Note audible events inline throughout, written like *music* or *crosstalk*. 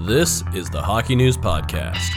This is the Hockey News Podcast.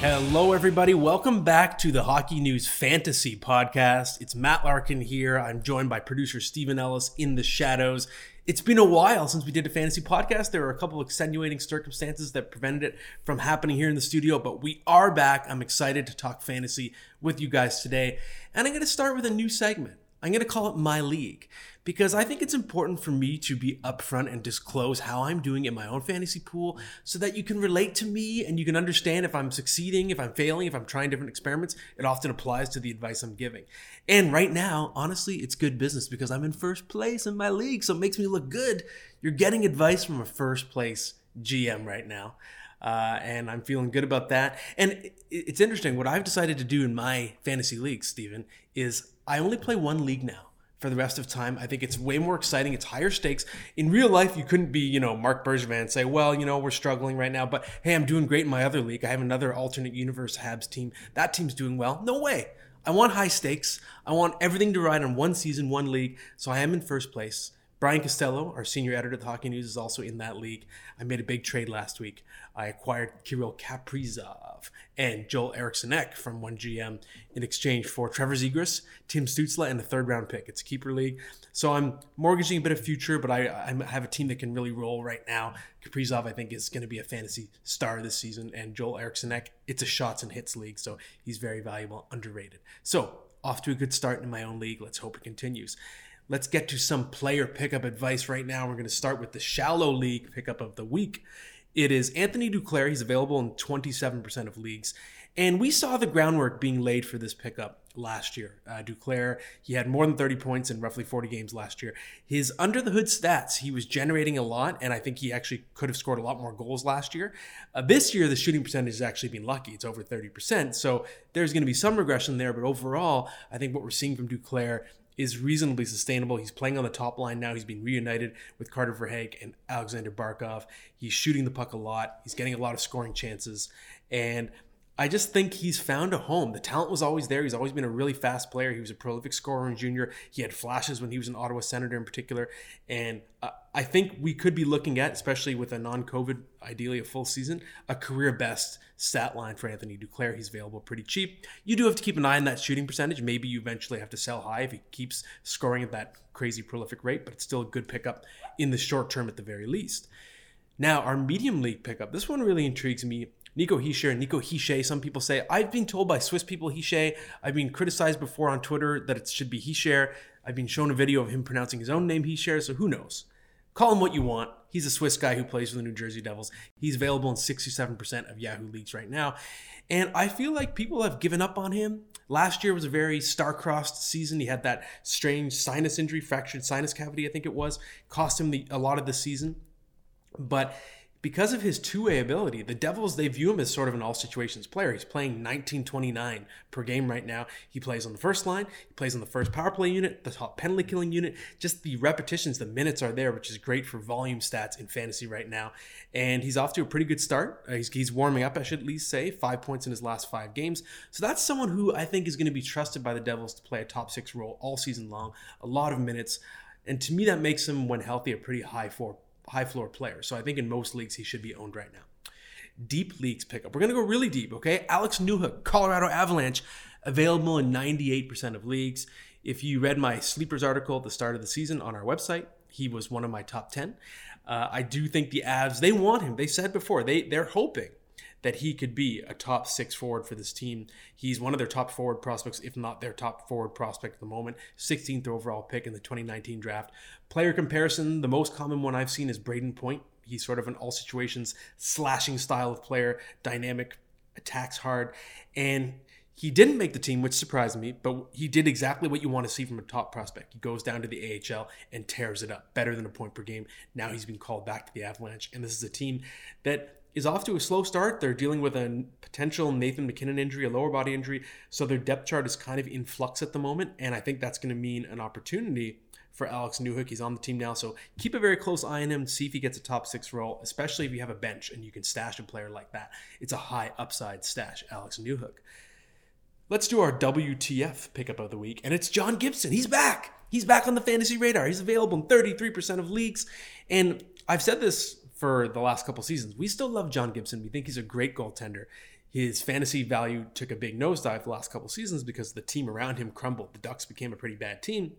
Hello, everybody. Welcome back to the Hockey News Fantasy Podcast. It's Matt Larkin here. I'm joined by producer Stephen Ellis in the shadows. It's been a while since we did a fantasy podcast. There were a couple of extenuating circumstances that prevented it from happening here in the studio, but we are back. I'm excited to talk fantasy with you guys today. And I'm going to start with a new segment. I'm going to call it My League because I think it's important for me to be upfront and disclose how I'm doing in my own fantasy pool so that you can relate to me and you can understand if I'm succeeding, if I'm failing, if I'm trying different experiments. It often applies to the advice I'm giving. And right now, honestly, it's good business because I'm in first place in my league, so it makes me look good. You're getting advice from a first place GM right now. Uh, and I'm feeling good about that. And it's interesting. What I've decided to do in my fantasy league, Stephen, is I only play one league now for the rest of time. I think it's way more exciting. It's higher stakes. In real life, you couldn't be, you know, Marc Bergevin and say, well, you know, we're struggling right now, but hey, I'm doing great in my other league. I have another alternate universe Habs team. That team's doing well. No way. I want high stakes. I want everything to ride on one season, one league. So I am in first place. Brian Costello, our senior editor at the Hockey News, is also in that league. I made a big trade last week. I acquired Kirill Kaprizov and Joel Eriksson from 1GM in exchange for Trevor Zegras, Tim Stützle, and a third round pick. It's a keeper league. So I'm mortgaging a bit of future, but I, I have a team that can really roll right now. Kaprizov, I think, is going to be a fantasy star this season. And Joel Eriksson it's a shots and hits league. So he's very valuable, underrated. So off to a good start in my own league. Let's hope it continues. Let's get to some player pickup advice right now. We're going to start with the shallow league pickup of the week. It is Anthony Duclair. He's available in 27% of leagues. And we saw the groundwork being laid for this pickup last year. Uh, Duclair, he had more than 30 points in roughly 40 games last year. His under the hood stats, he was generating a lot, and I think he actually could have scored a lot more goals last year. Uh, this year, the shooting percentage has actually been lucky. It's over 30%. So there's going to be some regression there, but overall, I think what we're seeing from Duclair is reasonably sustainable. He's playing on the top line now. He's been reunited with Carter Verhaeghe and Alexander Barkov. He's shooting the puck a lot. He's getting a lot of scoring chances. And I just think he's found a home. The talent was always there. He's always been a really fast player. He was a prolific scorer in junior. He had flashes when he was an Ottawa Senator in particular. And I think we could be looking at, especially with a non COVID, ideally a full season, a career best stat line for Anthony Duclair. He's available pretty cheap. You do have to keep an eye on that shooting percentage. Maybe you eventually have to sell high if he keeps scoring at that crazy prolific rate, but it's still a good pickup in the short term at the very least. Now, our medium league pickup, this one really intrigues me. Nico Hischier, Nico Hischier, some people say. I've been told by Swiss people Hischier. I've been criticized before on Twitter that it should be Hischier. I've been shown a video of him pronouncing his own name Hischier, so who knows? Call him what you want. He's a Swiss guy who plays for the New Jersey Devils. He's available in 67% of Yahoo leagues right now. And I feel like people have given up on him. Last year was a very star-crossed season. He had that strange sinus injury, fractured sinus cavity, I think it was, cost him the, a lot of the season. But because of his two-way ability, the Devils they view him as sort of an all situations player. He's playing 1929 per game right now. He plays on the first line, he plays on the first power play unit, the top penalty killing unit. Just the repetitions, the minutes are there, which is great for volume stats in fantasy right now. And he's off to a pretty good start. Uh, he's, he's warming up, I should at least say, five points in his last five games. So that's someone who I think is going to be trusted by the Devils to play a top six role all season long, a lot of minutes. And to me, that makes him, when healthy, a pretty high four high floor player. So I think in most leagues he should be owned right now. Deep leagues pickup. We're to go really deep, okay? Alex Newhook, Colorado Avalanche, available in 98% of leagues. If you read my sleepers article at the start of the season on our website, he was one of my top 10. Uh, I do think the Avs, they want him. They said before, they, they're hoping that he could be a top six forward for this team. He's one of their top forward prospects, if not their top forward prospect at the moment. 16th overall pick in the 2019 draft. Player comparison, the most common one I've seen is Brayden Point. He's sort of an all situations slashing style of player, dynamic, attacks hard, and he didn't make the team, which surprised me, but he did exactly what you want to see from a top prospect. He goes down to the AHL and tears it up, better than a point per game. Now he's been called back to the Avalanche, and this is a team that is off to a slow start. They're dealing with a potential Nathan MacKinnon injury, a lower body injury. So their depth chart is kind of in flux at the moment. And I think that's going to mean an opportunity for Alex Newhook. He's on the team now, so keep a very close eye on him. See if he gets a top six role, especially if you have a bench and you can stash a player like that. It's a high upside stash, Alex Newhook. Let's do our WTF pickup of the week, and it's John Gibson. He's back. He's back on the fantasy radar. He's available in 33% of leagues. And I've said this for the last couple seasons. We still love John Gibson. We think he's a great goaltender. His fantasy value took a big nosedive the last couple seasons because the team around him crumbled. The Ducks became a pretty bad team.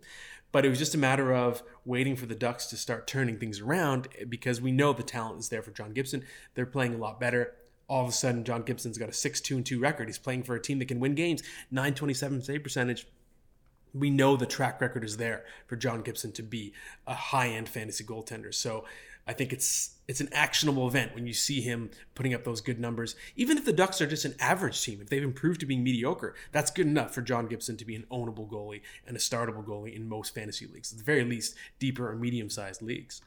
But it was just a matter of waiting for the Ducks to start turning things around because we know the talent is there for John Gibson. They're playing a lot better. All of a sudden, John Gibson's got a 6 2 2 record. He's playing for a team that can win games, 927 save percentage. We know the track record is there for John Gibson to be a high end fantasy goaltender. So I think it's it's an actionable event when you see him putting up those good numbers. Even if the Ducks are just an average team, if they've improved to being mediocre, that's good enough for John Gibson to be an ownable goalie and a startable goalie in most fantasy leagues, at the very least, deeper or medium sized leagues.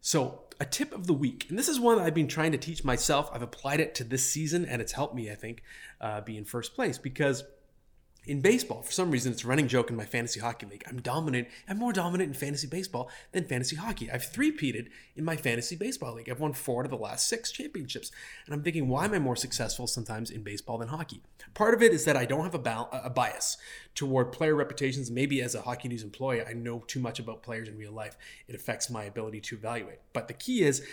So, a tip of the week, and this is one that I've been trying to teach myself. I've applied it to this season, and it's helped me, I think, uh, be in first place because in baseball, for some reason, it's a running joke in my fantasy hockey league. I'm dominant. I'm more dominant in fantasy baseball than fantasy hockey. I've three-peated in my fantasy baseball league. I've won four of the last six championships. And I'm thinking, why am I more successful sometimes in baseball than hockey? Part of it is that I don't have a, ba- a bias toward player reputations. Maybe as a hockey news employee, I know too much about players in real life. It affects my ability to evaluate. But the key is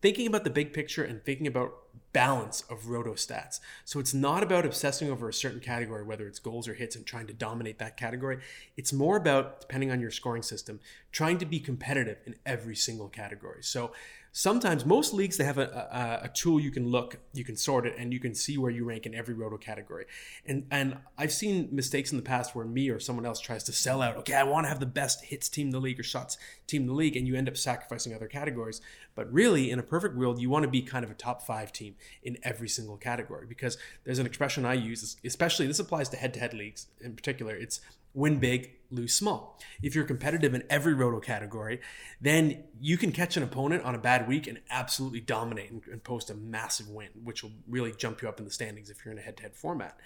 thinking about the big picture and thinking about balance of roto stats. So it's not about obsessing over a certain category, whether it's goals or hits, and trying to dominate that category. It's more about, depending on your scoring system, trying to be competitive in every single category. So sometimes most leagues they have a, a, a, tool you can look you can sort it and you can see where you rank in every roto category. And and i've seen mistakes in the past where me or someone else tries to sell out okay i want to have the best hits team in the league or shots team in the league and you end up sacrificing other categories. But really in a perfect world you want to be kind of a top five team in every single category because there's an expression i use especially this applies to head-to-head leagues in particular it's win big, lose small. If you're competitive in every roto category, then you can catch an opponent on a bad week and absolutely dominate and, and post a massive win, which will really jump you up in the standings if you're in a head-to-head format.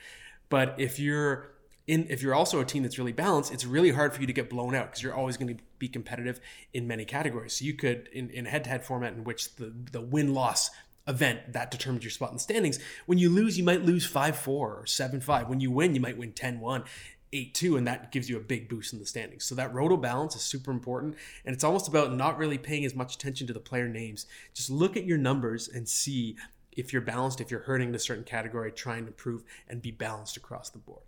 But if you're in, if you're also a team that's really balanced, it's really hard for you to get blown out because you're always going to be competitive in many categories. So you could, in, in head-to-head format in which the, the win-loss event that determines your spot in the standings. When you lose, you might lose 5 4 or 7 5. When you win, you might win 10 1. 8 2, and that gives you a big boost in the standings. So that roto balance is super important. And it's almost about not really paying as much attention to the player names. Just look at your numbers and see if you're balanced, if you're hurting in a certain category, try and improve and be balanced across the board.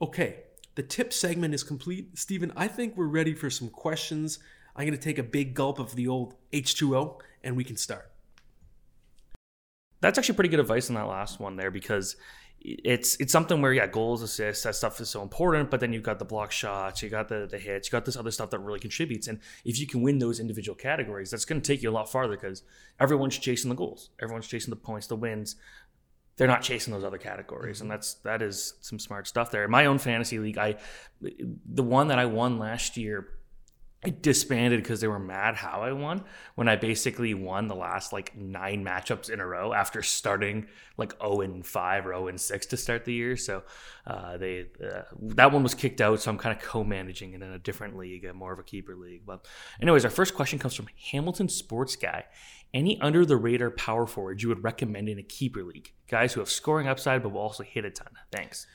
Okay, the tip segment is complete. Stephen, I think we're ready for some questions. I'm going to take a big gulp of the old H2O and we can start. That's actually pretty good advice on that last one there because it's it's something where yeah, goals, assists, that stuff is so important. But then you've got the block shots, you got the the hits, you got this other stuff that really contributes. And if you can win those individual categories, that's going to take you a lot farther because everyone's chasing the goals, everyone's chasing the points, the wins. They're not chasing those other categories, and mm-hmm. that's that is some smart stuff there. In my own fantasy league, I the one that I won last year I disbanded because they were mad how I won when I basically won the last like nine matchups in a row after starting like 0 and 5 or 0 and 6 to start the year. So uh, they uh, that one was kicked out. So I'm kind of co-managing it in a different league, more of a keeper league. But anyways, our first question comes from Hamilton Sports Guy. Any under the radar power forward you would recommend in a keeper league? Guys who have scoring upside but will also hit a ton. Thanks.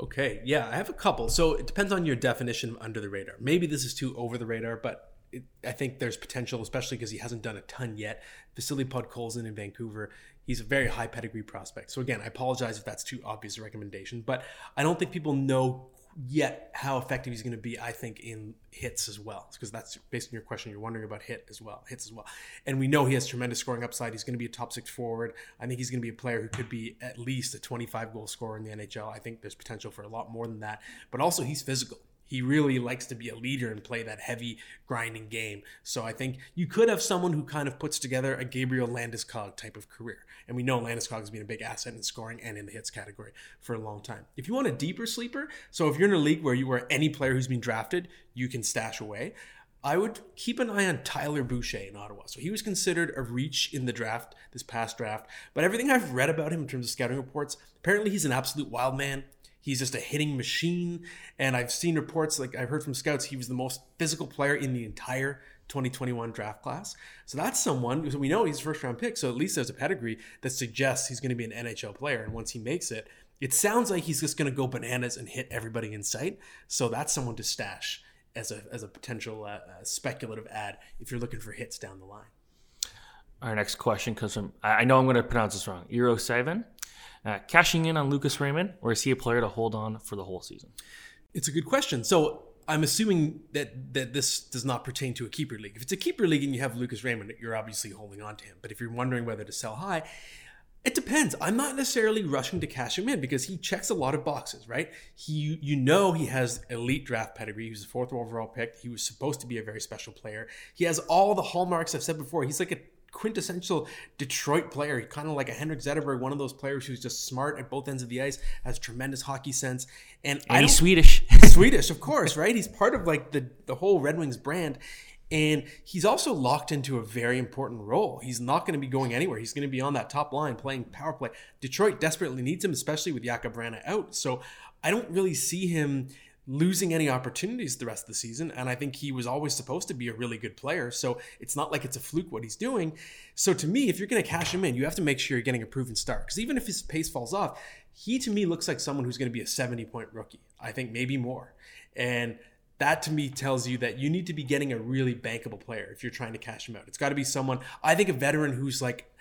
Okay, yeah, I have a couple. So it depends on your definition of under the radar. Maybe this is too over the radar, but it, I think there's potential, especially because he hasn't done a ton yet. Vasily Podkolzin in Vancouver, he's a very high pedigree prospect. So again, I apologize if that's too obvious a recommendation, but I don't think people know yet how effective he's going to be, I think, in hits as well. Because that's based on your question, you're wondering about hit as well, hits as well. And we know he has tremendous scoring upside. He's going to be a top six forward. I think he's going to be a player who could be at least a 25 goal scorer in the NHL. I think there's potential for a lot more than that. But also, he's physical he really likes to be a leader and play that heavy grinding game. So I think you could have someone who kind of puts together a Gabriel Landeskog type of career. And we know Landeskog has been a big asset in scoring and in the hits category for a long time. If you want a deeper sleeper, so if you're in a league where you are any player who's been drafted, you can stash away. I would keep an eye on Tyler Boucher in Ottawa. So he was considered a reach in the draft, this past draft. But everything I've read about him in terms of scouting reports, apparently he's an absolute wild man He's just a hitting machine. And I've seen reports, like I've heard from scouts, he was the most physical player in the entire 2021 draft class. So that's someone, so we know he's a first round pick. So at least there's a pedigree that suggests he's going to be an NHL player. And once he makes it, it sounds like he's just going to go bananas and hit everybody in sight. So that's someone to stash as a, as a potential uh, uh, speculative ad if you're looking for hits down the line. Our next question comes from, I know I'm going to pronounce this wrong, Euro 7. Uh, cashing in on Lucas Raymond, or is he a player to hold on for the whole season? It's a good question. So I'm assuming that that this does not pertain to a keeper league. If it's a keeper league and you have Lucas Raymond, you're obviously holding on to him. But if you're wondering whether to sell high, it depends. I'm not necessarily rushing to cash him in because he checks a lot of boxes, right? He, you know, he has elite draft pedigree. He was a fourth overall pick. He was supposed to be a very special player. He has all the hallmarks I've said before. He's like a quintessential Detroit player, kind of like a Henrik Zetterberg, one of those players who's just smart at both ends of the ice, has tremendous hockey sense, and, and he's Swedish. *laughs* Swedish, of course, right? He's part of like the the whole Red Wings brand. And he's also locked into a very important role. He's not going to be going anywhere. He's going to be on that top line playing power play. Detroit desperately needs him, especially with Jakub Vrana out. So I don't really see him losing any opportunities the rest of the season. And I think he was always supposed to be a really good player. So it's not like it's a fluke what he's doing. So to me, if you're going to cash him in, you have to make sure you're getting a proven start. Because even if his pace falls off, he to me looks like someone who's going to be a 70 point rookie. I think maybe more. And that to me tells you that you need to be getting a really bankable player if you're trying to cash him out. It's got to be someone, I think a veteran who's like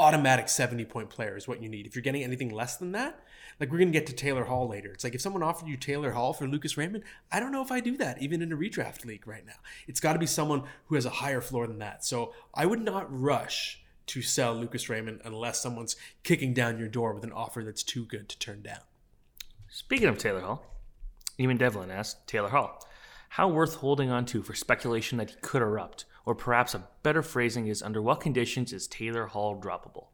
automatic 70 point player is what you need. If you're getting anything less than that, like we're going to get to Taylor Hall later. It's like if someone offered you Taylor Hall for Lucas Raymond, I don't know if I do that even in a redraft league right now. It's got to be someone who has a higher floor than that. So I would not rush to sell Lucas Raymond unless someone's kicking down your door with an offer that's too good to turn down. Speaking of Taylor Hall, Evan Devlin asked Taylor Hall, how worth holding on to for speculation that he could erupt? Or perhaps a better phrasing is under what conditions is Taylor Hall droppable?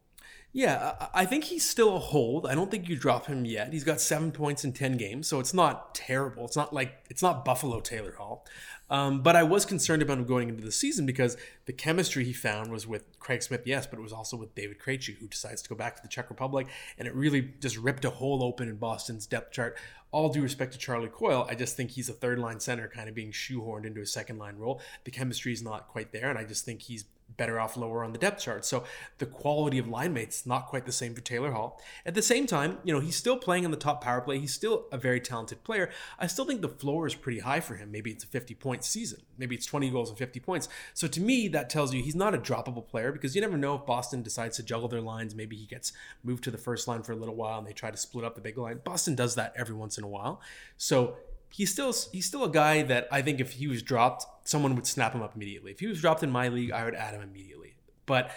Yeah, I think he's still a hold. I don't think you drop him yet. He's got seven points in 10 games, so it's not terrible. It's not like, it's not Buffalo Taylor Hall. Um, but I was concerned about him going into the season because the chemistry he found was with Craig Smith, yes, but it was also with David Krejci, who decides to go back to the Czech Republic, and it really just ripped a hole open in Boston's depth chart. All due respect to Charlie Coyle, I just think he's a third line center, kind of being shoehorned into a second line role. The chemistry is not quite there, and I just think he's better off lower on the depth chart. So the quality of line mates not quite the same for Taylor Hall. At the same time, you know, he's still playing in the top power play. He's still a very talented player. I still think the floor is pretty high for him. Maybe it's a 50 point season. Maybe it's 20 goals and 50 points. So to me, that tells you he's not a droppable player because you never know if Boston decides to juggle their lines. Maybe he gets moved to the first line for a little while and they try to split up the big line. Boston does that every once in a while. So he's still he's still a guy that I think if he was dropped, someone would snap him up immediately. If he was dropped in my league, I would add him immediately. But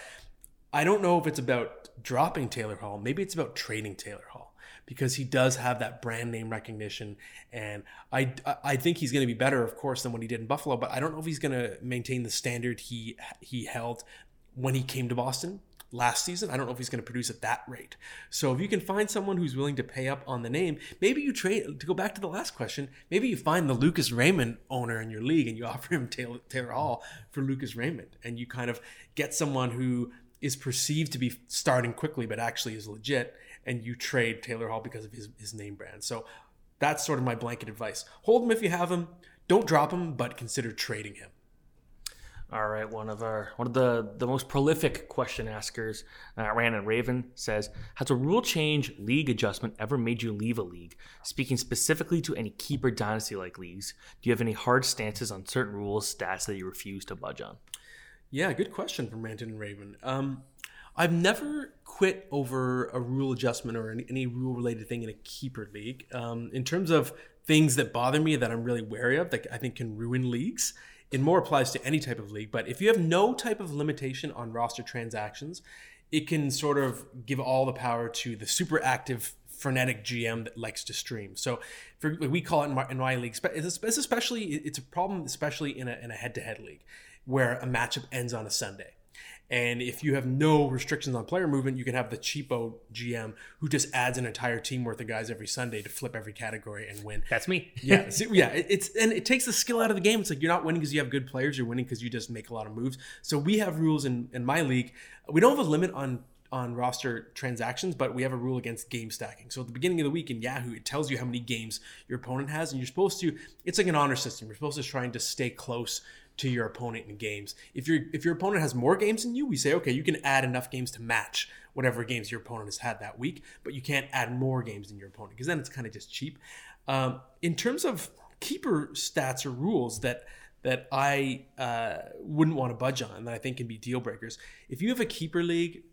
I don't know if it's about dropping Taylor Hall. Maybe it's about trading Taylor Hall because he does have that brand name recognition, and I I think he's going to be better, of course, than what he did in Buffalo. But I don't know if he's going to maintain the standard he he held when he came to Boston last season. I don't know if he's going to produce at that rate. So if you can find someone who's willing to pay up on the name, maybe you trade to go back to the last question. Maybe you find the Lucas Raymond owner in your league and you *laughs* offer him Taylor, Taylor Hall for Lucas Raymond, and you kind of get someone who is perceived to be starting quickly but actually is legit, and you trade Taylor Hall because of his his name brand. So that's sort of my blanket advice. Hold him if you have him. Don't drop him, but consider trading him. All right, one of our one of the the most prolific question askers, uh, Randon Raven says, "Has a rule change league adjustment ever made you leave a league? Speaking specifically to any keeper dynasty like leagues, do you have any hard stances on certain rules, stats that you refuse to budge on?" Yeah, good question from Randon and Raven. Um, I've never quit over a rule adjustment or any, any rule related thing in a keeper league. Um, in terms of things that bother me that I'm really wary of that I think can ruin leagues it more applies to any type of league. But if you have no type of limitation on roster transactions, it can sort of give all the power to the super active frenetic GM that likes to stream. So for, we call it in my, league, it's especially it's a problem, especially in a, in a head-to-head league where a matchup ends on a Sunday. And if you have no restrictions on player movement, you can have the cheapo GM who just adds an entire team worth of guys every Sunday to flip every category and win. That's me. *laughs* yeah, so, yeah. It's and it takes the skill out of the game. It's like you're not winning because you have good players. You're winning because you just make a lot of moves. So we have rules in in my league. We don't have a limit on on roster transactions, but we have a rule against game stacking. So at the beginning of the week in Yahoo, it tells you how many games your opponent has, and you're supposed to. It's like an honor system. You're supposed to try and just stay close to your opponent in games. If your if your opponent has more games than you, we say okay, you can add enough games to match whatever games your opponent has had that week, but you can't add more games than your opponent because then it's kind of just cheap. Um, in terms of keeper stats or rules that that I uh, wouldn't want to budge on that I think can be deal breakers. If you have a keeper league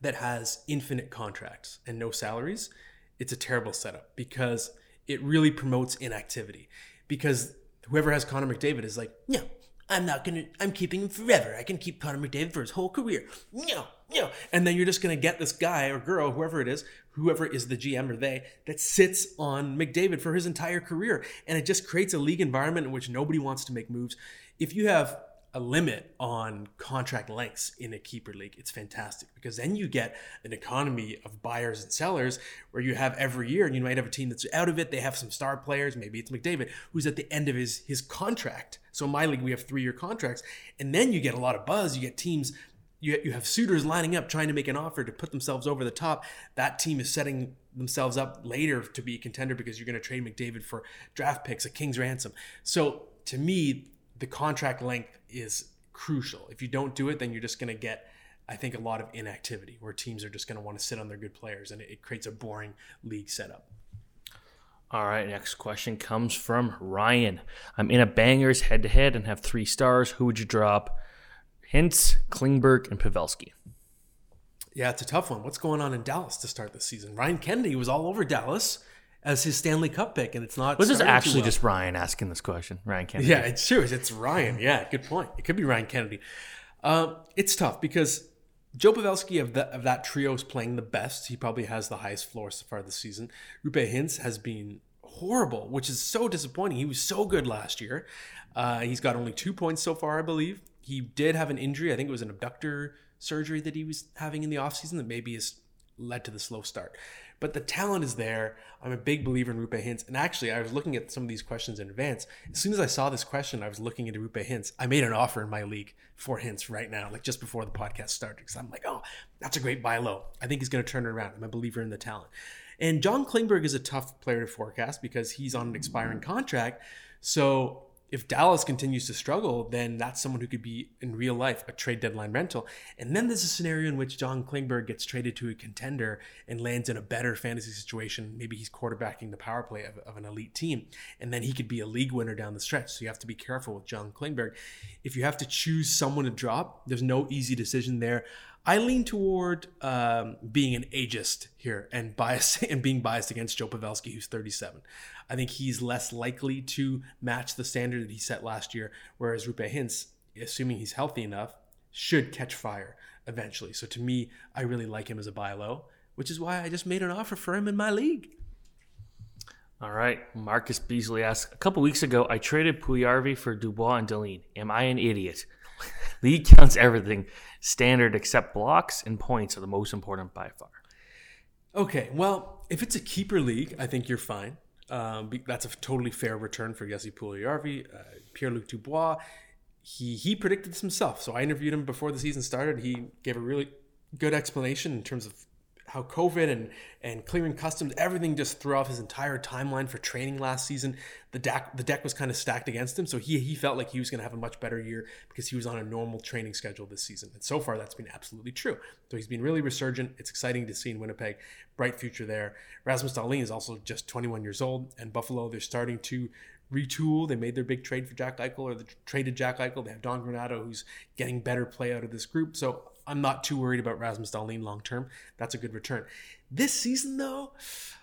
that has infinite contracts and no salaries, it's a terrible setup because it really promotes inactivity. Because whoever has Connor McDavid is like, no, I'm not gonna. I'm keeping him forever. I can keep Connor McDavid for his whole career. No, no. And then you're just gonna get this guy or girl, whoever it is, whoever is the GM or they, that sits on McDavid for his entire career, and it just creates a league environment in which nobody wants to make moves. If you have a limit on contract lengths in a keeper league, it's fantastic because then you get an economy of buyers and sellers where you have every year, and you might have a team that's out of it. They have some star players, maybe it's McDavid, who's at the end of his his contract. So in my league, we have three year contracts, and then you get a lot of buzz. You get teams. You, you have suitors lining up trying to make an offer to put themselves over the top. That team is setting themselves up later to be a contender because you're going to trade McDavid for draft picks, a king's ransom. So to me, the contract length is crucial. If you don't do it, then you're just going to get, I think, a lot of inactivity where teams are just going to want to sit on their good players and it, it creates a boring league setup. All right, next question comes from Ryan. I'm in a bangers head to head and have three stars. Who would you drop? Hintz, Klingberg, and Pavelski. Yeah, it's a tough one. What's going on in Dallas to start this season? Ryan Kennedy was all over Dallas as his Stanley Cup pick, and it's not. Was this actually well. just Ryan asking this question? Ryan Kennedy. Yeah, it's true. It's Ryan. Yeah, good point. It could be Ryan Kennedy. Um, it's tough because Joe Pavelski of, the, of that trio is playing the best. He probably has the highest floor so far this season. Roope Hintz has been horrible, which is so disappointing. He was so good last year. Uh, he's got only two points so far, I believe. He did have an injury. I think it was an abductor surgery that he was having in the offseason that maybe has led to the slow start. But the talent is there. I'm a big believer in Roope Hintz. And actually, I was looking at some of these questions in advance. As soon as I saw this question, I was looking into Roope Hintz. I made an offer in my league for Hintz right now, like just before the podcast started, because I'm like, oh, that's a great buy low. I think he's going to turn it around. I'm a believer in the talent. And John Klingberg is a tough player to forecast because he's on an expiring contract. So if Dallas continues to struggle, then that's someone who could be in real life a trade deadline rental. And then there's a scenario in which John Klingberg gets traded to a contender and lands in a better fantasy situation. Maybe he's quarterbacking the power play of, of an elite team, and then he could be a league winner down the stretch. So you have to be careful with John Klingberg. If you have to choose someone to drop, there's no easy decision there. I lean toward um, being an ageist here and bias *laughs* and being biased against Joe Pavelski, who's 37. I think he's less likely to match the standard that he set last year, whereas Roope Hintz, assuming he's healthy enough, should catch fire eventually. So to me, I really like him as a buy low, which is why I just made an offer for him in my league. All right. Marcus Beasley asks A couple weeks ago, I traded Puljujärvi for Dubois and Dahlin. Am I an idiot? *laughs* League counts everything. Standard except blocks and points are the most important by far. Okay, well, if it's a keeper league, I think you're fine. Um, that's a totally fair return for Jesse Puljujärvi. Uh, Pierre-Luc Dubois, he he predicted this himself. So I interviewed him before the season started. He gave a really good explanation in terms of how COVID and and clearing customs, everything just threw off his entire timeline for training last season. The deck the deck was kind of stacked against him, so he he felt like he was going to have a much better year because he was on a normal training schedule this season. And so far, that's been absolutely true. So he's been really resurgent. It's exciting to see in Winnipeg. Bright future there. Rasmus Dahlin is also just 21 years old, and Buffalo they're starting to retool. They made their big trade for Jack Eichel, or they traded Jack Eichel. They have Don Granato, who's getting better play out of this group. So I'm not too worried about Rasmus Dahlin long term. That's a good return. This season, though,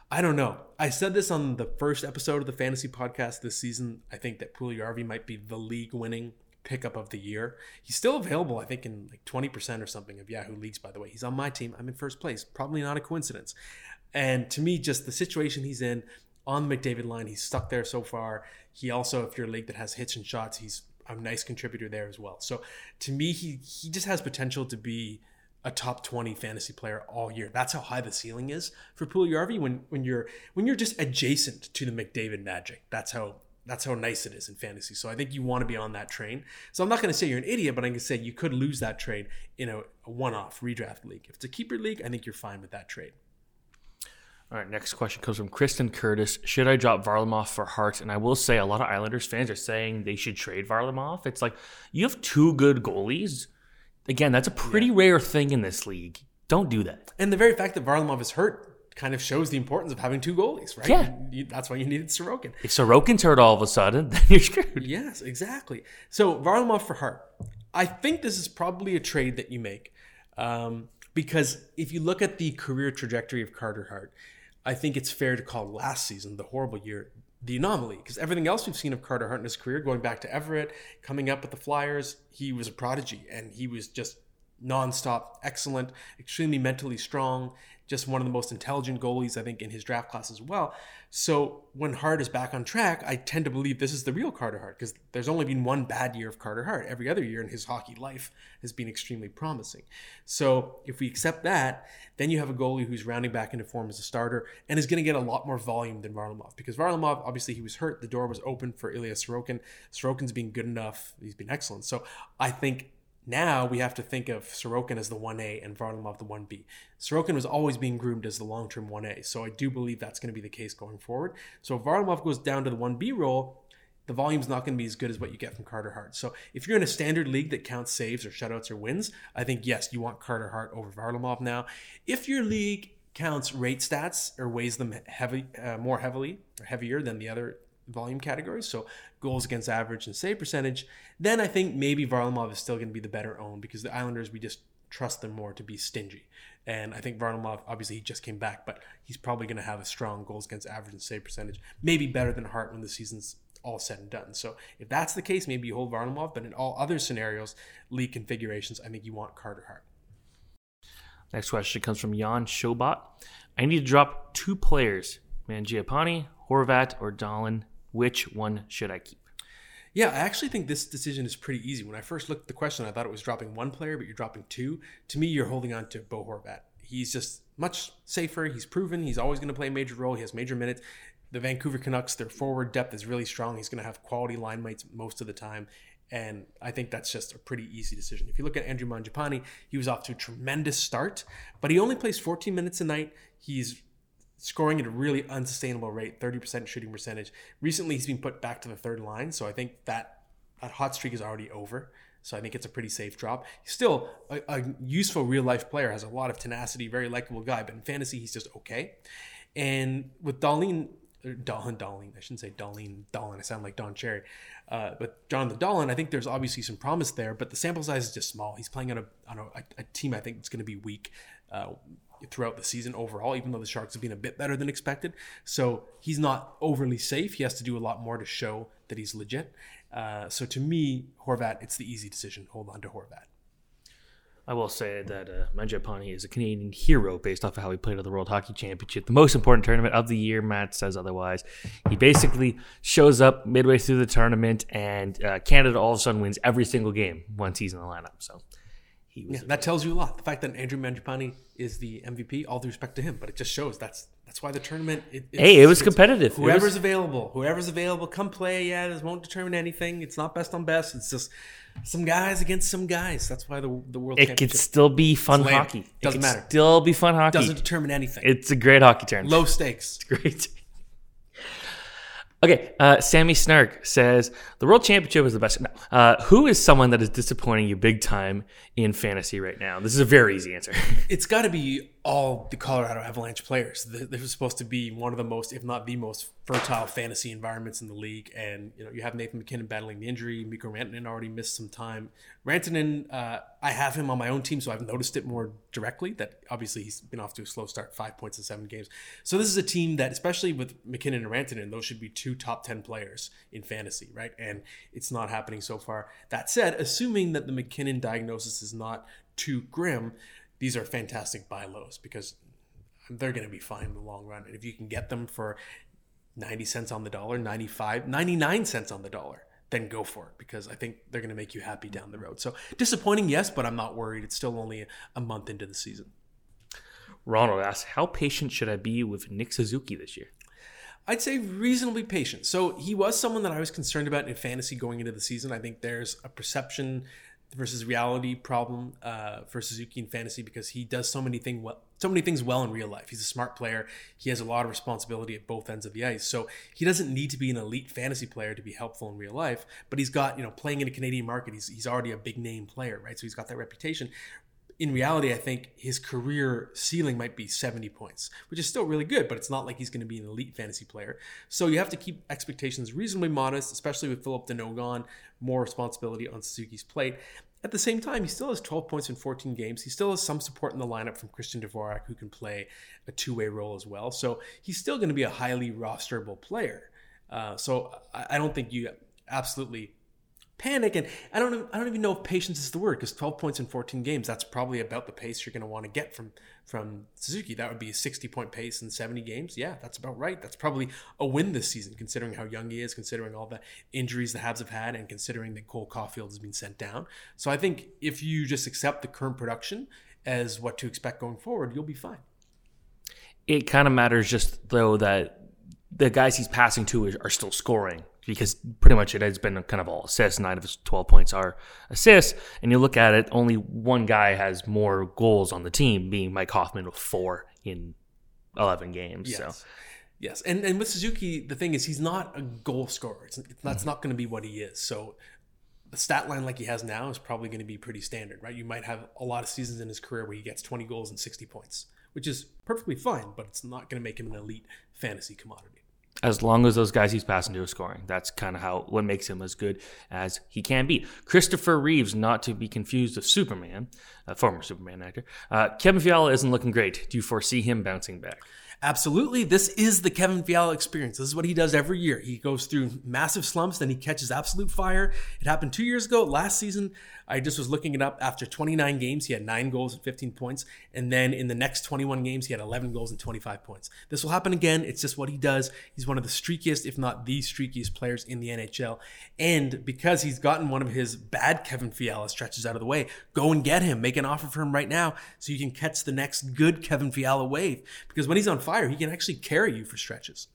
I don't know. I said this on the first episode of the fantasy podcast this season. I think that Puljujärvi might be the league winning pickup of the year. He's still available, I think, in like 20% or something of Yahoo leagues, by the way. He's on my team. I'm in first place. Probably not a coincidence. And to me, just the situation he's in on the McDavid line, he's stuck there so far. He also, if you're a league that has hits and shots, he's a nice contributor there as well. So to me, he he just has potential to be a top 20 fantasy player all year. That's how high the ceiling is for Puljujärvi when when you're when you're just adjacent to the McDavid magic. That's how that's how nice it is in fantasy. So I think you want to be on that train. So I'm not going to say you're an idiot, but I'm to say you could lose that trade in a, a one-off redraft league. If it's a keeper league, I think you're fine with that trade. All right, next question comes from Kristen Curtis. Should I drop Varlamov for Hart? And I will say a lot of Islanders fans are saying they should trade Varlamov. It's like you have two good goalies. Again, that's a pretty yeah. rare thing in this league. Don't do that. And the very fact that Varlamov is hurt kind of shows the importance of having two goalies, right? Yeah. You, that's why you needed Sorokin. If Sorokin's hurt all of a sudden, *laughs* then you're screwed. Yes, exactly. So Varlamov for Hart. I think this is probably a trade that you make. Um, because if you look at the career trajectory of Carter Hart, I think it's fair to call last season, the horrible year, the anomaly. Because everything else we've seen of Carter Hart in his career, going back to Everett, coming up with the Flyers, he was a prodigy and he was just nonstop excellent, extremely mentally strong, just one of the most intelligent goalies, I think, in his draft class as well. So when Hart is back on track, I tend to believe this is the real Carter Hart because there's only been one bad year of Carter Hart. Every other year in his hockey life has been extremely promising. So if we accept that, then you have a goalie who's rounding back into form as a starter and is going to get a lot more volume than Varlamov because Varlamov, obviously, he was hurt. The door was open for Ilya Sorokin. Sorokin's been good enough. He's been excellent. So I think now we have to think of Sorokin as the 1A and Varlamov the 1B. Sorokin was always being groomed as the long term 1A, so I do believe that's going to be the case going forward. So if Varlamov goes down to the 1B role, the volume's not going to be as good as what you get from Carter Hart. So if you're in a standard league that counts saves or shutouts or wins, I think yes, you want Carter Hart over Varlamov now. If your league counts rate stats or weighs them heavy uh, more heavily or heavier than the other volume categories, so goals against average and save percentage, then I think maybe Varlamov is still going to be the better own because the Islanders, we just trust them more to be stingy. And I think Varlamov, obviously, he just came back, but he's probably going to have a strong goals against average and save percentage, maybe better than Hart when the season's all said and done. So if that's the case, maybe you hold Varlamov, but in all other scenarios, league configurations, I think you want Carter Hart. Next question comes from Jan Shobot. I need to drop two players, Mangiapane Horvat or Dahlin, which one should I keep? Yeah, I actually think this decision is pretty easy. When I first looked at the question, I thought it was dropping one player, but you're dropping two. To me, you're holding on to Bo Horvat. He's just much safer. He's proven. He's always going to play a major role. He has major minutes. The Vancouver Canucks, their forward depth is really strong. He's going to have quality line mates most of the time. And I think that's just a pretty easy decision. If you look at Andrew Mangiapane, he was off to a tremendous start, but he only plays 14 minutes a night. He's scoring at a really unsustainable rate, 30% shooting percentage. Recently, he's been put back to the third line, so I think that that hot streak is already over. So I think it's a pretty safe drop. Still a, a useful real life player, has a lot of tenacity, very likable guy, but in fantasy, he's just okay. And with Dahlin, Dahlin, Dahlin, I shouldn't say Dahlin, Dahlin, I sound like Don Cherry. Uh, but Jonathan Dahlen, I think there's obviously some promise there, but the sample size is just small. He's playing on a on a, a team I think it's going to be weak. Uh, throughout the season overall, even though the Sharks have been a bit better than expected. So he's not overly safe. He has to do a lot more to show that he's legit. Uh, so to me, Horvat, it's the easy decision. Hold on to Horvat. I will say that uh, Mangiapane is a Canadian hero based off of how he played at the World Hockey Championship, the most important tournament of the year. Matt says otherwise. He basically shows up midway through the tournament, and uh, Canada all of a sudden wins every single game once he's in the lineup. So he was. Yeah, that tells you a lot. The fact that Andrew Mangiapane is the MVP, all due respect to him, but it just shows that's that's why the tournament. It, hey, it was competitive. Whoever's was... available, whoever's available, come play. Yeah, this won't determine anything. It's not best on best. It's just some guys against some guys. That's why the the world. It could still be fun hockey. It doesn't matter. Still be fun hockey. Doesn't determine anything. It's a great hockey tournament. Low stakes. It's *laughs* great. Okay, uh, Sammy Snark says the World Championship is the best. No. Uh, who is someone that is disappointing you big time in fantasy right now? This is a very easy answer. *laughs* it's got to be all the Colorado Avalanche players. They're supposed to be one of the most, if not the most, fertile fantasy environments in the league. And you know, you have Nathan MacKinnon battling the injury. Mikko Rantanen already missed some time. Rantanen, uh, I have him on my own team, so I've noticed it more directly. That obviously he's been off to a slow start, five points in seven games. So this is a team that, especially with MacKinnon and Rantanen, those should be two top ten players in fantasy, right? And it's not happening so far. That said, assuming that the MacKinnon diagnosis is not too grim these are fantastic buy lows because they're going to be fine in the long run. And if you can get them for 90 cents on the dollar, 95, 99 cents on the dollar, then go for it because I think they're going to make you happy down the road. So disappointing, yes, but I'm not worried. It's still only a month into the season. Ronald asks, how patient should I be with Nick Suzuki this year? I'd say reasonably patient. So he was someone that I was concerned about in fantasy going into the season. I think there's a perception versus reality problem uh, for Suzuki in fantasy because he does so many things well, so many things well in real life. He's a smart player. He has a lot of responsibility at both ends of the ice. So he doesn't need to be an elite fantasy player to be helpful in real life. But he's got you know playing in a Canadian market. He's he's already a big name player, right? So he's got that reputation in reality, I think his career ceiling might be 70 points, which is still really good, but it's not like he's going to be an elite fantasy player. So you have to keep expectations reasonably modest, especially with Phillip Danault more responsibility on Suzuki's plate. At the same time, he still has 12 points in 14 games. He still has some support in the lineup from Christian Dvorak, who can play a two way role as well. So he's still going to be a highly rosterable player. Uh, so I don't think you absolutely panic. And I don't I don't even know if patience is the word because 12 points in 14 games that's probably about the pace you're going to want to get from from Suzuki. That would be a 60 point pace in 70 games. Yeah, that's about right. That's probably a win this season considering how young he is, considering all the injuries the Habs have had, and considering that Cole Caufield has been sent down. So I think if you just accept the current production as what to expect going forward, you'll be fine. It kind of matters just though that the guys he's passing to are still scoring because pretty much it has been kind of all assists. Nine of his 12 points are assists. And you look at it, only one guy has more goals on the team, being Mike Hoffman with four in 11 games. Yes. So. Yes, and and with Suzuki, the thing is he's not a goal scorer. It's, it's that's mm-hmm. not going to be what he is. So a stat line like he has now is probably going to be pretty standard, right? You might have a lot of seasons in his career where he gets 20 goals and 60 points, which is perfectly fine, but it's not going to make him an elite fantasy commodity as long as those guys he's passing to are scoring. That's kind of how what makes him as good as he can be. Christopher Reeves, not to be confused with Superman, a former Superman actor. Uh, Kevin Fiala isn't looking great. Do you foresee him bouncing back? Absolutely. This is the Kevin Fiala experience. This is what he does every year. He goes through massive slumps, then he catches absolute fire. It happened two years ago. Last season, I just was looking it up. After 29 games, he had nine goals and 15 points. And then in the next 21 games, he had 11 goals and 25 points. This will happen again. It's just what he does. He's one of the streakiest, if not the streakiest players in the NHL. And because he's gotten one of his bad Kevin Fiala stretches out of the way, go and get him. Make an offer for him right now so you can catch the next good Kevin Fiala wave. Because when he's on fire, fire. He can actually carry you for stretches.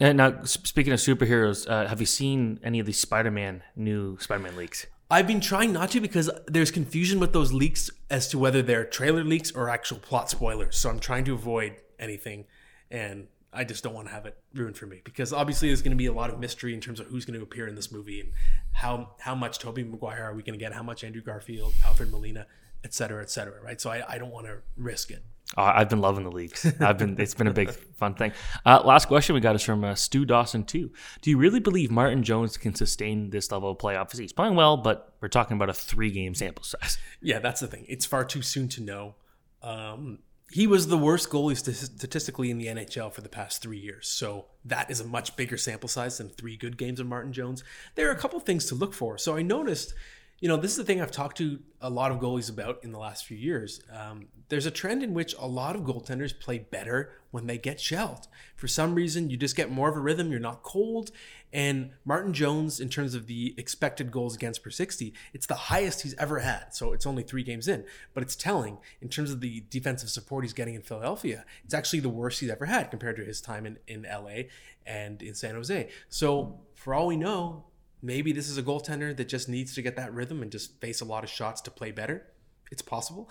now, speaking of superheroes, uh, have you seen any of the Spider-Man new Spider-Man leaks? I've been trying not to because there's confusion with those leaks as to whether they're trailer leaks or actual plot spoilers. So I'm trying to avoid anything, and I just don't want to have it ruined for me because obviously there's going to be a lot of mystery in terms of who's going to appear in this movie and how how much Tobey Maguire are we going to get, how much Andrew Garfield, Alfred Molina, et cetera, et cetera. Right. So I, I don't want to risk it. Uh, I've been loving the leaks. *laughs* I've been. It's been a big fun thing. Uh, last question we got is from uh, Stu Dawson too. Do you really believe Martin Jones can sustain this level of play? Obviously, he's playing well, but we're talking about a three-game sample size. Yeah, that's the thing. It's far too soon to know. Um, he was the worst goalie statistically in the NHL for the past three years. So that is a much bigger sample size than three good games of Martin Jones. There are a couple things to look for. So I noticed you know, this is the thing I've talked to a lot of goalies about in the last few years. Um, there's a trend in which a lot of goaltenders play better when they get shelled. For some reason, you just get more of a rhythm. You're not cold. And Martin Jones, in terms of the expected goals against per 60, it's the highest he's ever had. So it's only three games in. But it's telling in terms of the defensive support he's getting in Philadelphia. It's actually the worst he's ever had compared to his time in, in LA and in San Jose. So for all we know, Maybe this is a goaltender that just needs to get that rhythm and just face a lot of shots to play better. It's possible.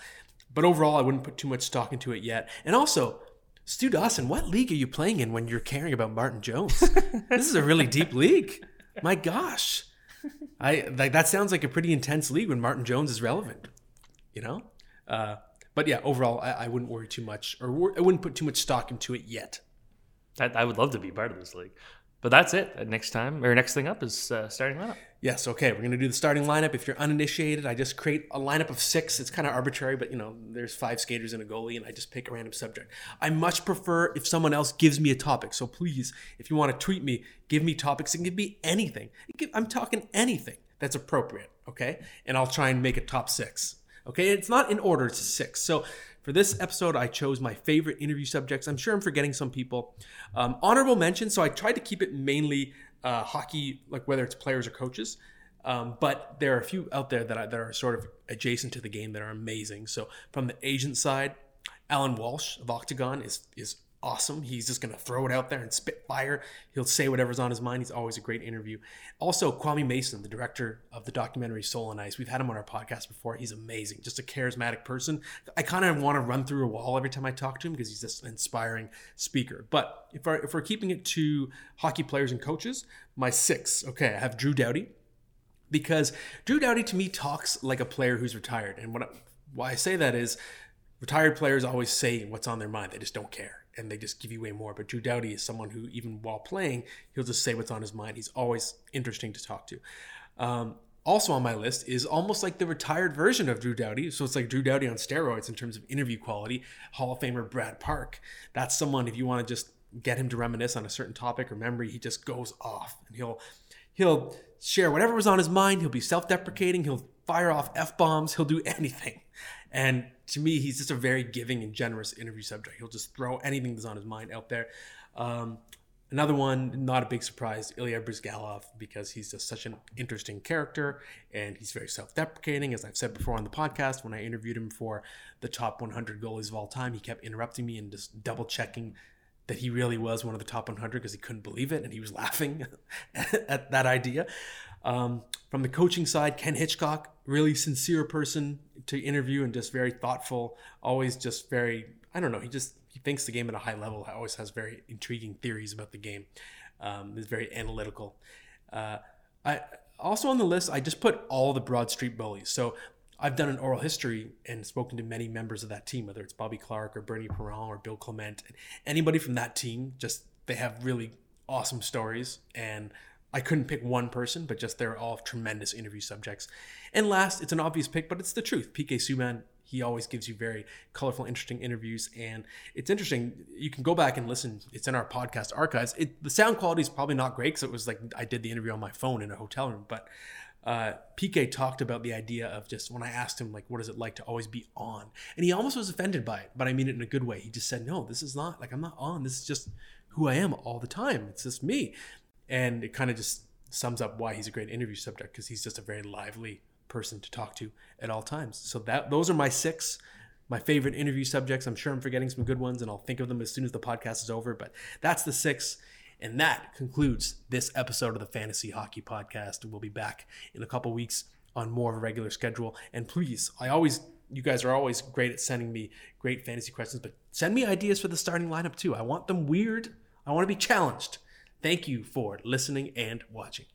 But overall, I wouldn't put too much stock into it yet. And also, Stu Dawson, what league are you playing in when you're caring about Martin Jones? *laughs* this is a really deep league. My gosh. I like that sounds like a pretty intense league when Martin Jones is relevant. You know? Uh, but yeah, overall, I, I, wouldn't worry too much, or I wouldn't put too much stock into it yet. I, I would love to be part of this league. But that's it. Uh, next time or next thing up is uh, starting lineup. Yes. Okay. We're gonna do the starting lineup. If you're uninitiated, I just create a lineup of six. It's kind of arbitrary, but you know, there's five skaters and a goalie, and I just pick a random subject. I much prefer if someone else gives me a topic. So please, if you want to tweet me, give me topics and give me anything. I'm talking anything that's appropriate. Okay, and I'll try and make a top six. Okay, it's not in order; it's six. So for this episode, I chose my favorite interview subjects. I'm sure I'm forgetting some people. Um, honorable mention, so I tried to keep it mainly uh, hockey, like whether it's players or coaches. Um, but there are a few out there that, I, that are sort of adjacent to the game that are amazing. So from the agent side, Alan Walsh of Octagon is is awesome. He's just going to throw it out there and spit fire. He'll say whatever's on his mind. He's always a great interview. Also, Kwame Mason, the director of the documentary Soul on Ice. We've had him on our podcast before. He's amazing, just a charismatic person. I kind of want to run through a wall every time I talk to him because he's just an inspiring speaker. But if, if we're keeping it to hockey players and coaches, my six, okay, I have Drew Doughty because Drew Doughty to me talks like a player who's retired. And what I, why I say that is retired players always say what's on their mind. They just don't care and they just give you way more. But Drew Doughty is someone who, even while playing, he'll just say what's on his mind. He's always interesting to talk to. Um, also on my list is almost like the retired version of Drew Doughty. So it's like Drew Doughty on steroids in terms of interview quality. Hall of Famer Brad Park. That's someone if you want to just get him to reminisce on a certain topic or memory, he just goes off and he'll he'll share whatever was on his mind. He'll be self-deprecating. He'll fire off f bombs. He'll do *laughs* anything. And to me, he's just a very giving and generous interview subject. He'll just throw anything that's on his mind out there. Um, another one, not a big surprise, Ilya Bryzgalov, because he's just such an interesting character and he's very self-deprecating. As I've said before on the podcast, when I interviewed him for the top 100 goalies of all time, he kept interrupting me and just double checking that he really was one of the top 100 because he couldn't believe it and he was *laughs* laughing *laughs* at that idea. Um, from the coaching side, Ken Hitchcock, really sincere person to interview and just very thoughtful, always just very, I don't know, he just he thinks the game at a high level, always has very intriguing theories about the game. Um, is very analytical. Uh, I also on the list, I just put all the Broad Street bullies. So I've done an oral history and spoken to many members of that team, whether it's Bobby Clarke or Bernie Parent or Bill Clement. Anybody from that team, just they have really awesome stories. And I couldn't pick one person, but just they're all tremendous interview subjects. And last, it's an obvious pick, but it's the truth. PK Subban, he always gives you very colorful, interesting interviews. And it's interesting. You can go back and listen. It's in our podcast archives. It, the sound quality is probably not great because it was like I did the interview on my phone in a hotel room, but uh, PK talked about the idea of just when I asked him like, what is it like to always be on, and he almost was offended by it, but I mean it in a good way. He just said, no, this is not like I'm not on. This is just who I am all the time. It's just me, and it kind of just sums up why he's a great interview subject because he's just a very lively person to talk to at all times. So that those are my six my favorite interview subjects. I'm sure I'm forgetting some good ones and I'll think of them as soon as the podcast is over, but that's the six. And that concludes this episode of the Fantasy Hockey Podcast. We'll be back in a couple weeks on more of a regular schedule. And please, I always, you guys are always great at sending me great fantasy questions, but send me ideas for the starting lineup too. I want them weird. I want to be challenged. Thank you for listening and watching.